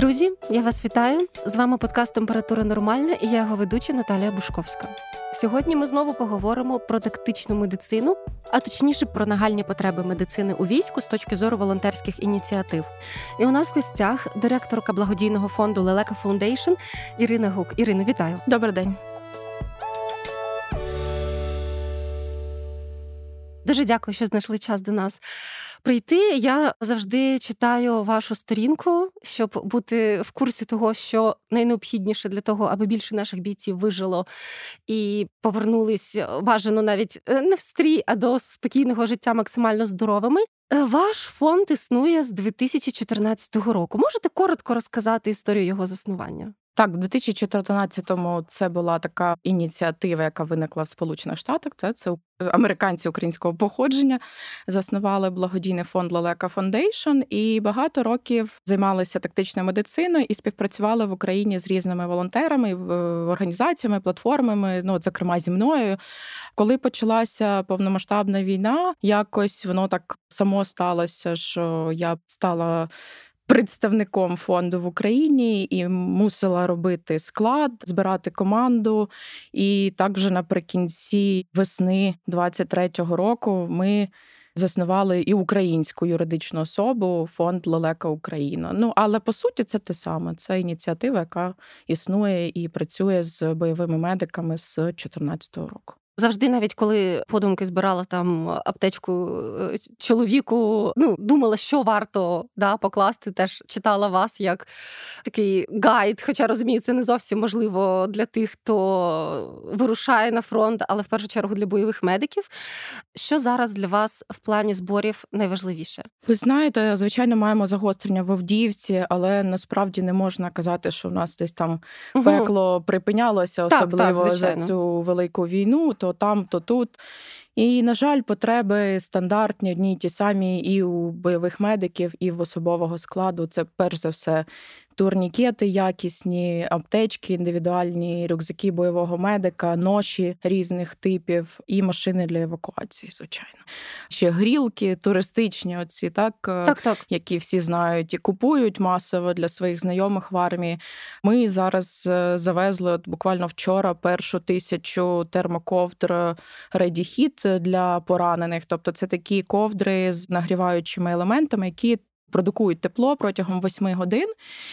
Друзі, я вас вітаю. З вами подкаст Температура Нормальна і я його ведуча Наталія Бушковська. Сьогодні ми знову поговоримо про тактичну медицину, а точніше про нагальні потреби медицини у війську з точки зору волонтерських ініціатив. І у нас в гостях директорка благодійного фонду Leleka Foundation Ірина Гук. Ірина, вітаю. Добрий день. Дуже дякую, що знайшли час до нас прийти. Я завжди читаю вашу сторінку, щоб бути в курсі того, що найнеобхідніше для того, аби більше наших бійців вижило і повернулись бажано навіть е, не в стрій, а до спокійного життя максимально здоровими. Е, ваш фонд існує з 2014 року. Можете коротко розказати історію його заснування? Так, в 2014-му це була така ініціатива, яка виникла в Сполучених Штатах. Це це американці українського походження, заснували благодійний фонд Leleka Foundation і багато років займалися тактичною медициною і співпрацювали в Україні з різними волонтерами, організаціями, платформами. Ну, от, зокрема, зі мною. Коли почалася повномасштабна війна, якось воно так само сталося, що я стала представником фонду в Україні і мусила робити склад, збирати команду. І так вже наприкінці весни 23-го року ми. Заснували і українську юридичну особу фонд Лелека Україна. Ну але по суті це те саме. Це ініціатива, яка існує і працює з бойовими медиками з 2014 року. Завжди, навіть коли подумки збирала там аптечку е, чоловіку, ну думала, що варто да, покласти. Теж читала вас як такий гайд. Хоча розумію, це не зовсім можливо для тих, хто вирушає на фронт, але в першу чергу для бойових медиків. Що зараз для вас в плані зборів найважливіше? Ви знаєте, звичайно, маємо загострення в Авдіївці, але насправді не можна казати, що у нас десь там угу. пекло припинялося, особливо так, так, за цю велику війну. То там, то тут. І, на жаль, потреби стандартні, одні й ті самі і у бойових медиків, і в особового складу. Це перш за все турнікети, якісні, аптечки, індивідуальні рюкзаки бойового медика, ноші різних типів і машини для евакуації, звичайно. Ще грілки, туристичні, оці, так, е, так, так. які всі знають і купують масово для своїх знайомих в армії. Ми зараз е, завезли от буквально вчора першу тисячу термоковдр Ready Heat для поранених. Тобто, це такі ковдри з нагріваючими елементами, які продукують тепло протягом 8 годин,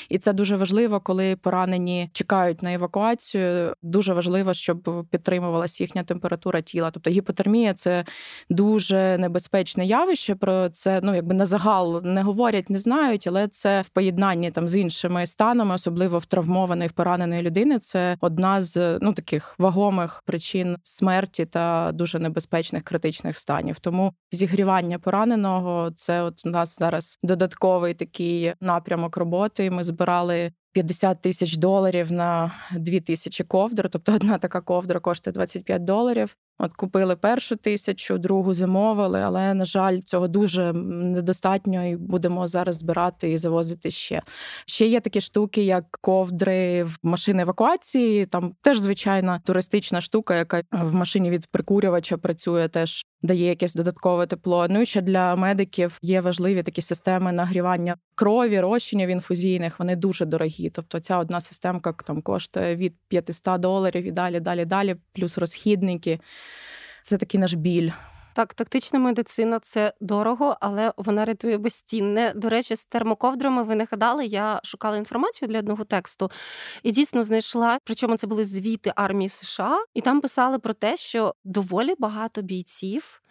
і це дуже важливо, коли поранені чекають на евакуацію. Дуже важливо, щоб підтримувалася їхня температура тіла. Тобто гіпотермія це дуже небезпечне явище. Про це ну якби на загал не говорять, не знають, але це в поєднанні там з іншими станами, особливо в травмованої в пораненої людини. Це одна з ну таких вагомих причин смерті та дуже небезпечних критичних станів. Тому зігрівання пораненого це от у нас зараз додатково додатковий такий напрямок роботи. Ми збирали 50 тисяч доларів на 2 тисячі ковдр. Тобто одна така ковдра коштує 25 доларів. От купили першу тисячу, другу замовили, але на жаль, цього дуже недостатньо, і будемо зараз збирати і завозити ще. Ще є такі штуки, як ковдри в машини евакуації. Там теж звичайна туристична штука, яка в машині від прикурювача працює, теж дає якесь додаткове тепло. Ну і ще для медиків є важливі такі системи нагрівання крові, розчинів інфузійних. Вони дуже дорогі. Тобто, ця одна системка там коштує від 500 доларів і далі, далі, далі, плюс розхідники. Це такий наш біль. Так, тактична медицина це дорого, але вона рятує безцінне. До речі, з термоковдрами ви не гадали. Я шукала інформацію для одного тексту і дійсно знайшла. Причому це були звіти армії США, і там писали про те, що доволі багато бійців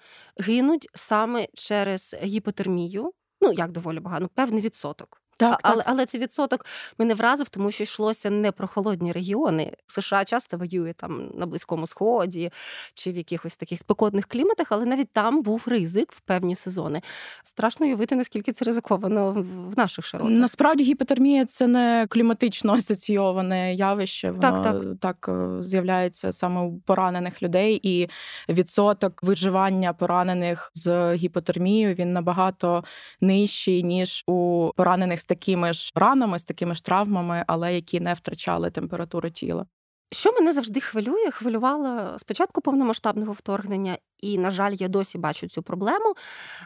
гинуть саме через гіпотермію. Ну як доволі багато, ну, певний відсоток. Так, але так. але цей відсоток мене вразив, тому що йшлося не про холодні регіони. США часто воює там на близькому сході чи в якихось таких спекотних кліматах, але навіть там був ризик в певні сезони. Страшно уявити, наскільки це ризиковано в наших широтах. Насправді гіпотермія це не кліматично асоційоване явище. Воно так, так. так е, з'являється саме у поранених людей, і відсоток виживання поранених з гіпотермією він набагато нижчий ніж у поранених такими ж ранами, з такими ж травмами, але які не втрачали температуру тіла. Що мене завжди хвилює, хвилювала спочатку повномасштабного вторгнення, і, на жаль, я досі бачу цю проблему.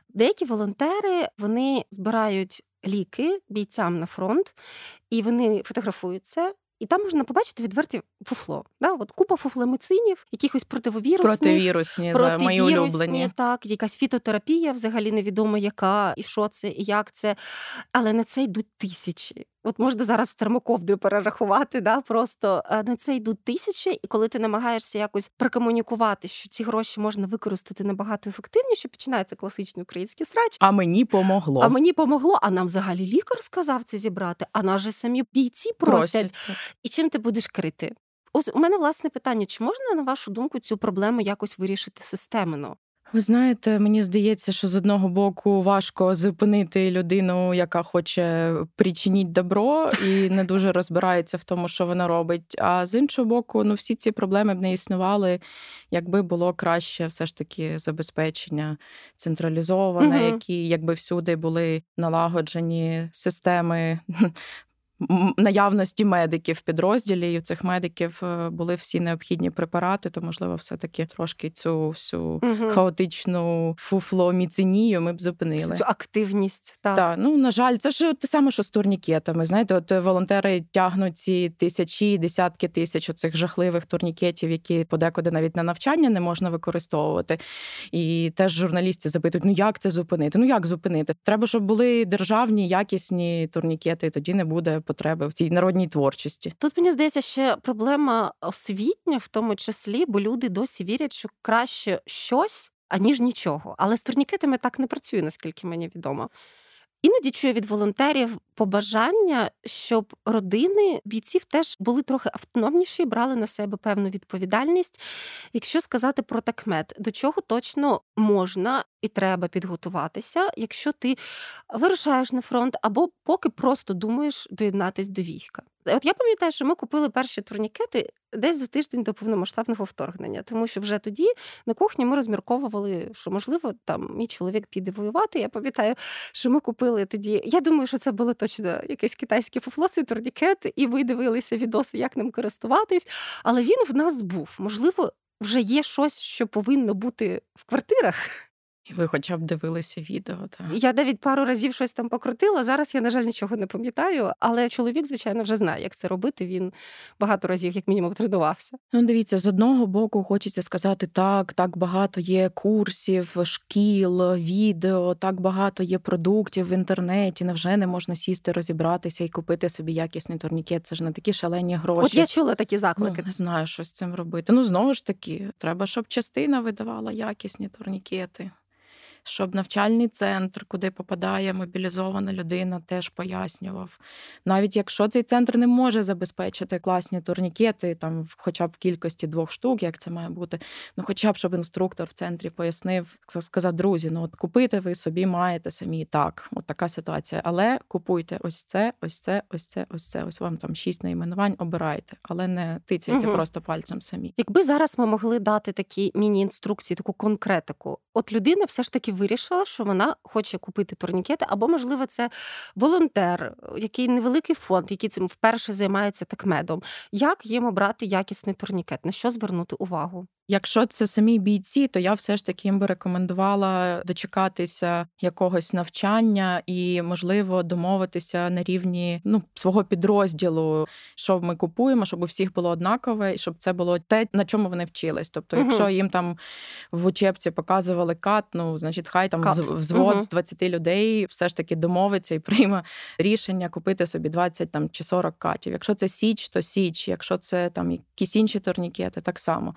Деякі волонтери вони збирають ліки бійцям на фронт, і вони фотографуються. І там можна побачити відверті фуфло. Да? От Купа фуфломицинів, якихось противовірусних. Противірусні, противірусні мої улюблені. Так, якась фітотерапія, взагалі невідомо яка, і що це, і як це. Але на це йдуть тисячі. От можна зараз в термоковдру перерахувати, да, просто на це йдуть тисячі, і коли ти намагаєшся якось прокомунікувати, що ці гроші можна використати набагато ефективніше, починається класичний український срач. А мені помогло. А мені помогло. А нам взагалі лікар сказав це зібрати. А нас же самі бійці просять. просять. І чим ти будеш крити? Ось у мене власне питання: чи можна на вашу думку цю проблему якось вирішити системно? Ви знаєте, мені здається, що з одного боку важко зупинити людину, яка хоче причинити добро і не дуже розбирається в тому, що вона робить. А з іншого боку, ну всі ці проблеми б не існували, якби було краще все ж таки забезпечення централізоване, угу. які якби всюди були налагоджені системи наявності медиків в підрозділі, і у цих медиків е, були всі необхідні препарати, то можливо, все таки трошки цю всю угу. хаотичну фуфломіцинію ми б зупинили. Цю активність так. Так, ну на жаль, це ж те саме, що з турнікетами. Знаєте, от волонтери тягнуть ці тисячі, десятки тисяч оцих жахливих турнікетів, які подекуди навіть на навчання не можна використовувати. І теж журналісти запитують: ну як це зупинити? Ну як зупинити? Треба, щоб були державні якісні турнікети, і тоді не буде потреби в цій народній творчості. Тут мені здається, ще проблема освітня, в тому числі, бо люди досі вірять, що краще щось аніж нічого. Але з турнікетами так не працює, наскільки мені відомо. Іноді чую від волонтерів побажання, щоб родини бійців теж були трохи автономніші, брали на себе певну відповідальність. Якщо сказати про такмет, до чого точно можна і треба підготуватися, якщо ти вирушаєш на фронт або поки просто думаєш доєднатись до війська. От я пам'ятаю, що ми купили перші турнікети десь за тиждень до повномасштабного вторгнення, тому що вже тоді на кухні ми розмірковували, що можливо там мій чоловік піде воювати. Я пам'ятаю, що ми купили тоді. Я думаю, що це було точно якесь китайське фуфло, цей турнікет, і ви дивилися відоси, як ним користуватись. Але він в нас був. Можливо, вже є щось, що повинно бути в квартирах. І ви хоча б дивилися відео. Так? Я навіть пару разів щось там покрутила. Зараз я, на жаль, нічого не пам'ятаю, але чоловік, звичайно, вже знає, як це робити. Він багато разів, як мінімум, тренувався. Ну, дивіться, з одного боку, хочеться сказати, так, так багато є курсів, шкіл, відео, так багато є продуктів в інтернеті. Невже не можна сісти, розібратися і купити собі якісний турнікет? Це ж не такі шалені гроші. От я чула такі заклики. Ну, Не знаю, що з цим робити. Ну знову ж таки, треба, щоб частина видавала якісні турнікети щоб навчальний центр, куди попадає мобілізована людина, теж пояснював. Навіть якщо цей центр не може забезпечити класні турнікети, там хоча б в кількості двох штук, як це має бути, ну хоча б щоб інструктор в центрі пояснив, сказав, друзі, ну от купити ви собі маєте самі так, от така ситуація. Але купуйте ось це, ось це, ось це, ось це. Ось вам там шість найменувань, обирайте, але не тицяйте угу. просто пальцем самі. Якби зараз ми могли дати такі міні-інструкції, таку конкретику, от людина все ж таки вирішила, що вона хоче купити турнікети, або, можливо, це волонтер, який невеликий фонд, який цим вперше займається такмедом. Як їм обрати якісний турнікет? На що звернути увагу? Якщо це самі бійці, то я все ж таки їм би рекомендувала дочекатися якогось навчання і, можливо, домовитися на рівні ну свого підрозділу, що ми купуємо, щоб у всіх було однакове, і щоб це було те, на чому вони вчились. Тобто, якщо їм там в учебці показували кат, ну значить, хай там кат. взвод угу. з 20 людей все ж таки домовиться і прийме рішення купити собі 20 там чи 40 катів. Якщо це січ, то січ, якщо це там якісь інші турнікети, так само.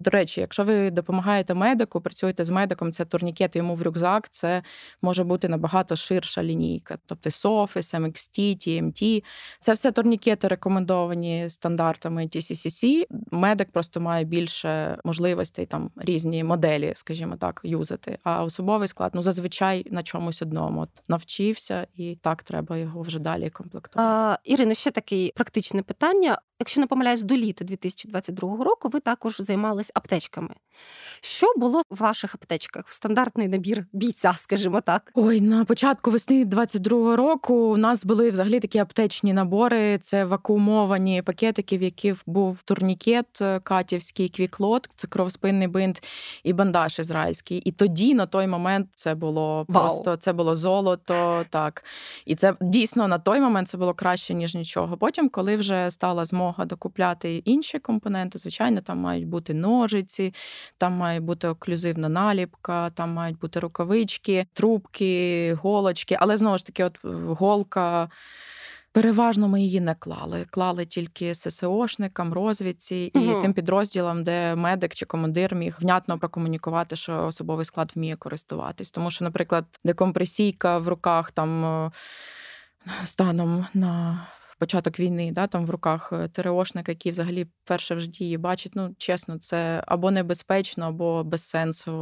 До речі, якщо ви допомагаєте медику, працюєте з медиком, це турнікет йому в рюкзак, це може бути набагато ширша лінійка, тобто SOFIS, MXT, TMT. Це все турнікети рекомендовані стандартами TCCC. Медик просто має більше можливостей там різні моделі, скажімо так, юзати. А особовий склад ну зазвичай на чомусь одному От навчився, і так треба його вже далі комплектувати. А, Ірино, ще таке практичне питання. Якщо не помиляюсь, до літа 2022 року ви також займались аптечками. Що було в ваших аптечках? Стандартний набір бійця, скажімо так. Ой, на початку весни 22-го року у нас були взагалі такі аптечні набори. Це вакуумовані пакетики, в яких був турнікет е, катівський, квіклот, це кровоспинний бинт і бандаж ізраїльський. І тоді на той момент це було Вау. просто це було золото. Так і це дійсно на той момент це було краще ніж нічого. Потім, коли вже стала змога докупляти інші компоненти, звичайно, там мають бути ножиці, там має бути оклюзивна наліпка, там мають бути рукавички, трубки, голочки. Але знову ж таки, от е, голка. Переважно ми її не клали. Клали тільки ССОшникам, розвідці і Мгм. тим підрозділам, де медик чи командир міг внятно прокомунікувати, що особовий склад вміє користуватись. Тому що, наприклад, декомпресійка в руках там е, станом на початок війни, да, там в руках е, ТРОшника, який взагалі вперше в житті її бачить. Ну, чесно, це або небезпечно, або без сенсу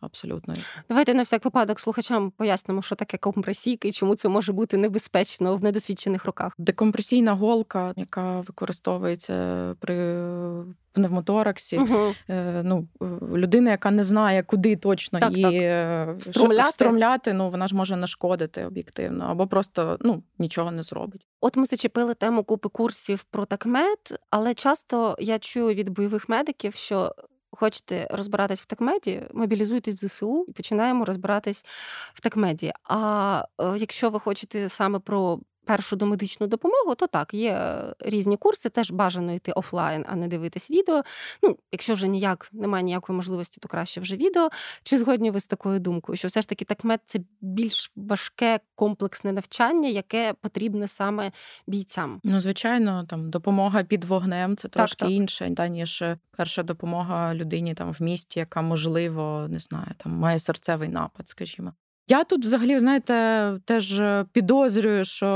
абсолютно. Давайте на всяк випадок слухачам пояснимо, що таке компресійка і чому це може бути небезпечно в недосвідчених руках. Декомпресійна голка, яка використовується при пневмотораксі. Угу. Е, Ну, людина, яка не знає, куди точно Так, її так. е, Встромляти. встромляти, ну вона ж може нашкодити об'єктивно, або просто ну нічого не зробить. От ми зачепили тему купи курсів про такмед, але часто я чую від бойових медиків, що хочете розбиратись в такмеді, мобілізуйтесь в ЗСУ і починаємо розбиратись в такмеді. А е, якщо ви хочете саме про першу домедичну допомогу, то так, є е, різні курси, теж бажано йти офлайн, а не дивитись відео. Ну, якщо вже ніяк немає ніякої можливості, то краще вже відео. Чи згодні ви з такою думкою, що все ж таки такмед це більш важке комплексне навчання, яке потрібне саме бійцям? Ну, звичайно, там допомога під вогнем це трошки так. інше, та ніж перша допомога людині там в місті, яка можливо не знаю, там має серцевий напад, скажімо. Я тут, взагалі, знаєте, теж підозрюю, що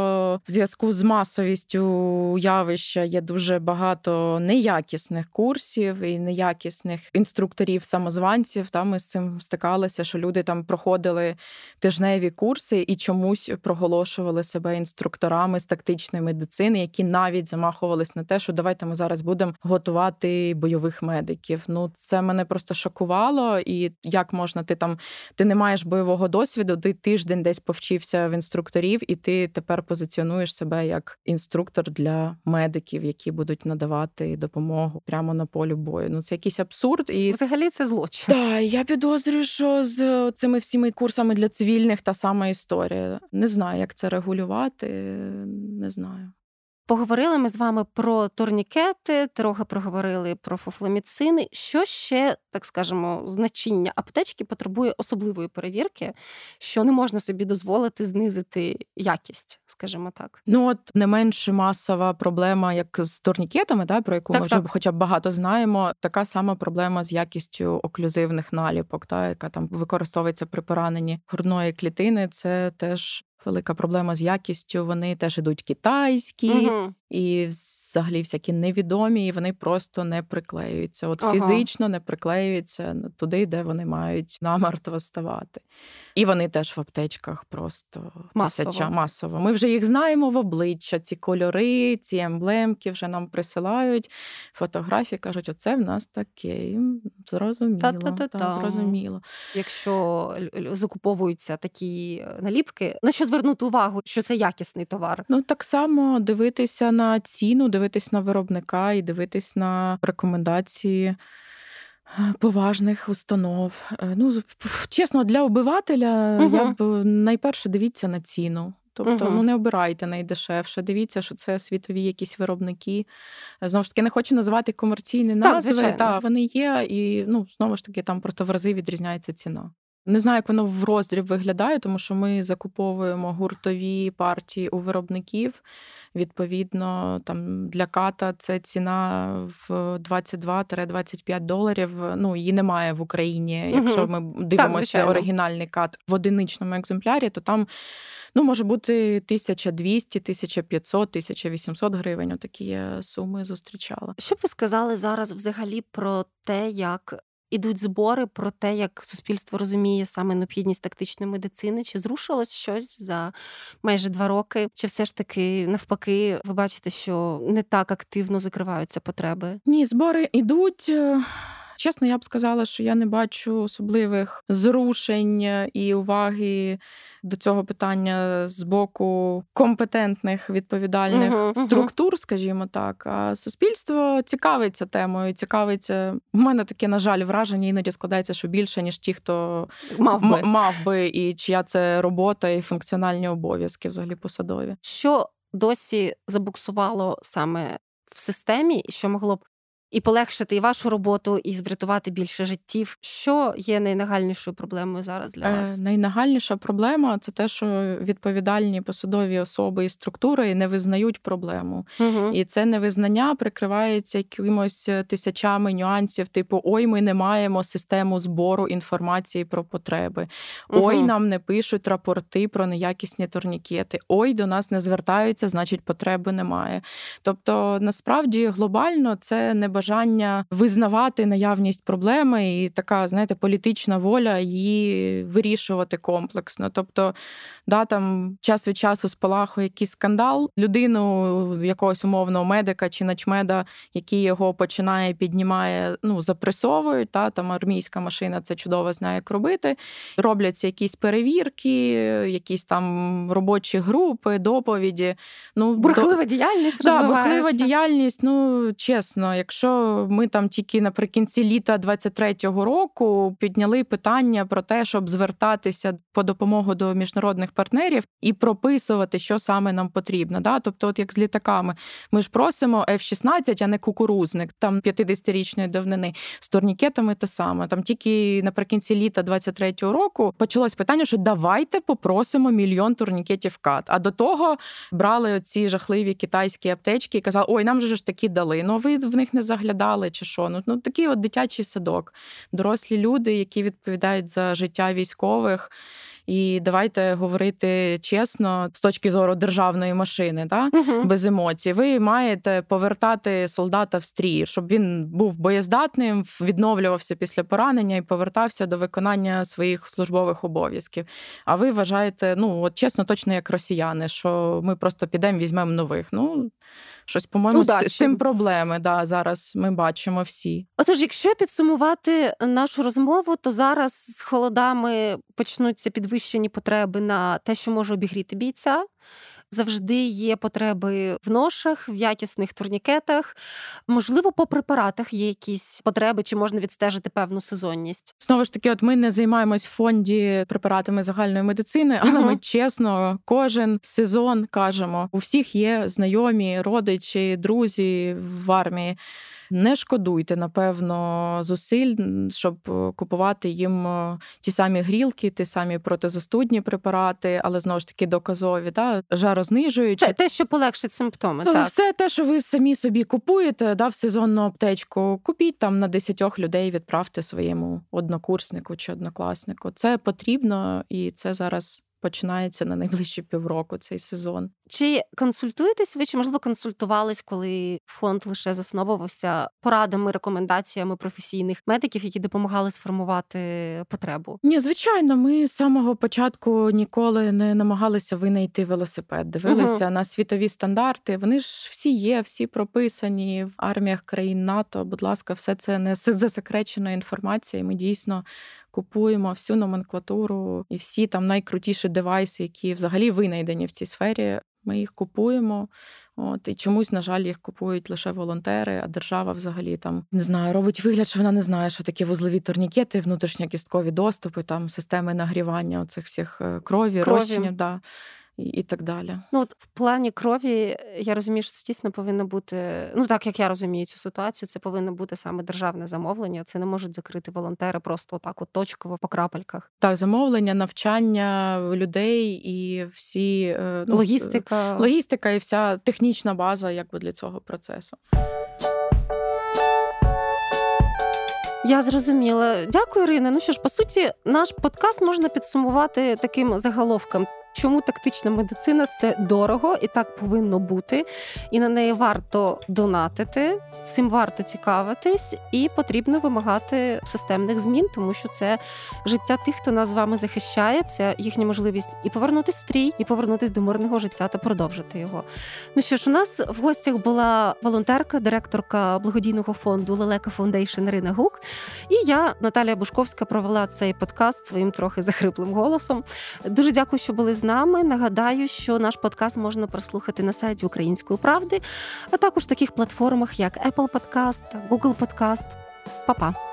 в зв'язку з масовістю явища є дуже багато неякісних курсів і неякісних інструкторів-самозванців. Та ми з цим стикалися, що люди там проходили тижневі курси і чомусь проголошували себе інструкторами з тактичної медицини, які навіть замахувались на те, що давайте ми зараз будемо готувати бойових медиків. Ну це мене просто шокувало. І як можна ти там, ти не маєш бойового досвіду, ти тиждень десь повчився в інструкторів, і ти тепер позиціонуєш себе як інструктор для медиків, які будуть надавати допомогу прямо на полі бою. Ну це якийсь абсурд і. Взагалі це злочин. Так, я підозрюю, що з цими всіми курсами для цивільних та сама історія. Не знаю, як це регулювати. Не знаю. Поговорили ми з вами про турнікети, трохи проговорили про фуфломіцини. Що ще, так скажемо, значення аптечки потребує особливої перевірки, що не можна собі дозволити знизити якість, скажімо так. Ну от не менш масова проблема, як з турнікетами, да, про яку Так, ми вже так. хоча б багато знаємо. Така сама проблема з якістю оклюзивних наліпок, та, яка там використовується при пораненні грудної клітини. Це теж. Велика проблема з якістю. Вони теж ідуть китайські Угу. і взагалі всякі невідомі, і вони просто не приклеюються. От Ага. фізично не приклеюються туди, де вони мають намертво ставати. І вони теж в аптечках просто Масово. тисяча масово. Ми вже їх знаємо в обличчя. Ці кольори, ці емблемки вже нам присилають фотографії. кажуть, оце в нас таке. Зрозуміло. Та-та-та-та. Та, зрозуміло. Якщо закуповуються такі е, наліпки, на що звернути увагу, що це якісний товар? Ну так само дивитися на ціну, дивитись на виробника і дивитись на рекомендації. е, Поважних установ. Е, Ну, чесно, для обивателя Мгм. я б найперше дивіться на ціну. Тобто, угу. ну не обирайте найдешевше. Дивіться, що це світові якісь виробники. Е, Знову ж таки, не хочу називати комерційні назви. звичайно. Та вони є, і ну знову ж таки, там просто в рази відрізняється ціна. Не знаю, як воно в роздріб виглядає, тому що ми закуповуємо гуртові партії у виробників. Відповідно, там для ката це ціна в 22-25 доларів. Ну її немає в Україні. Якщо ми дивимося звичайно. оригінальний кат в одиничному екземплярі, то там ну може бути 1200, 1500, 1800 гривень. Отакі суми зустрічала. Що б ви сказали зараз взагалі про те, як ідуть збори про те, як суспільство розуміє саме необхідність тактичної медицини? Чи зрушилось щось за майже два роки? Чи все ж таки навпаки, ви бачите, що не так активно закриваються потреби? Ні, збори ідуть. Е, Чесно, я б сказала, що я не бачу особливих зрушень і уваги до цього питання з боку компетентних відповідальних uh-huh, структур, скажімо так. А суспільство цікавиться темою, цікавиться. У мене таке, на жаль, враження іноді складається, що більше ніж ті, хто мав би, м- мав би і чия це робота і функціональні обов'язки взагалі посадові. Що досі забуксувало саме в системі, і що могло б і полегшити і вашу роботу, і врятувати більше життів. Що є найнагальнішою проблемою зараз для вас? Е, найнагальніша проблема це те, що відповідальні посадові особи і структури не визнають проблему, угу. і це невизнання прикривається якимось е, тисячами нюансів, типу Ой, ми не маємо систему збору інформації про потреби. Ой, угу. нам не пишуть рапорти про неякісні турнікети. Ой, до нас не звертаються, значить, потреби немає. Тобто, насправді глобально це не бажання визнавати наявність проблеми і така, знаєте, політична воля її вирішувати комплексно. Тобто, да, там час від часу спалахує якийсь скандал, людину якогось умовного медика чи начмеда, який його починає піднімає, ну запресовують. Та там армійська машина це чудово знає, як робити. Робляться якісь перевірки, якісь там робочі групи, доповіді. Ну бурхлива до... діяльність да, бурхлива діяльність. Ну чесно, якщо ми там тільки наприкінці літа 23-го року підняли питання про те, щоб звертатися по допомогу до міжнародних партнерів і прописувати, що саме нам потрібно. Да? Тобто, от як з літаками, ми ж просимо F-16, а не кукурузник, там 50-річної давнини з турнікетами те саме. Там тільки наприкінці літа 23-го року почалось питання, що давайте попросимо мільйон турнікетів кат. А до того брали оці жахливі китайські аптечки і казали, ой, нам же ж такі дали. Ну ви в них не заглядаєте заглядали чи що. Ну, ну такий от дитячий садок, дорослі люди, які відповідають за життя військових. І давайте говорити чесно, з точки зору державної машини, да? uh без емоцій. Ви маєте повертати солдата в стрій, щоб він був боєздатним, відновлювався після поранення і повертався до виконання своїх службових обов'язків. А ви вважаєте, ну от чесно, точно як росіяни, що ми просто підемо, візьмемо нових. Ну щось, по-моєму, з, з цим проблеми да, зараз ми бачимо всі. Отож, якщо підсумувати нашу розмову, то зараз з холодами почнуться підвищені потреби на те, що може обігріти бійця завжди є потреби в ношах, в якісних турнікетах. Можливо, по препаратах є якісь потреби, чи можна відстежити певну сезонність. Знову ж таки, от ми не займаємось в фонді препаратами загальної медицини, але uh-huh. ми чесно, кожен сезон кажемо: у всіх є знайомі, родичі, друзі в армії не шкодуйте, напевно, зусиль, щоб е, купувати їм е, ті самі грілки, ті самі протизастудні препарати, але знову ж таки доказові, да, жарознижуючі. Те, те, що полегшить симптоми. так. Все те, що ви самі собі купуєте, да, в сезонну аптечку, купіть там на десятьох людей, відправте своєму однокурснику чи однокласнику. Це потрібно і це зараз починається на найближчі півроку цей сезон. Чи консультуєтесь ви, чи можливо консультувались, коли фонд лише засновувався порадами, рекомендаціями професійних медиків, які допомагали сформувати потребу? Ні, звичайно, ми з самого початку ніколи не намагалися винайти велосипед. Дивилися угу. на світові стандарти. Вони ж всі є, всі прописані в арміях країн НАТО. Будь ласка, все це не засекречена інформація. Ми дійсно купуємо всю номенклатуру і всі там найкрутіші девайси, які взагалі винайдені в цій сфері. Ми їх купуємо, от і чомусь, на жаль, їх купують лише волонтери, а держава взагалі там не знаю, робить вигляд, що вона не знає, що такі вузлові турнікети, внутрішньокісткові доступи, там системи нагрівання оцих всіх е, крові, крові. розчинів. Да і і так далі. Ну от в плані крові я розумію, що це дійсно повинно бути. Ну так як я розумію цю ситуацію, це повинно бути саме державне замовлення. Це не можуть закрити волонтери просто так, от точково по крапельках. Так, замовлення, навчання людей і всі е, ну, логістика, логістика і вся технічна база, якби для цього процесу. Я зрозуміла. Дякую, Ірина. Ну що ж, по суті, наш подкаст можна підсумувати таким заголовком. Чому тактична медицина це дорого і так повинно бути, і на неї варто донатити. Цим варто цікавитись, і потрібно вимагати системних змін, тому що це життя тих, хто нас з вами захищає, це їхня можливість і повернутися в стрій, і повернутися до мирного життя та продовжити його. Ну що ж, у нас в гостях була волонтерка, директорка благодійного фонду Leleka Foundation Ірина Гук. І я, Наталія Бушковська, провела цей подкаст своїм трохи захриплим голосом. Дуже дякую, що були нами. Нагадаю, що наш подкаст можна прослухати на сайті Української правди, а також таких платформах, як Apple Podcast, Google Podcast. Па-па!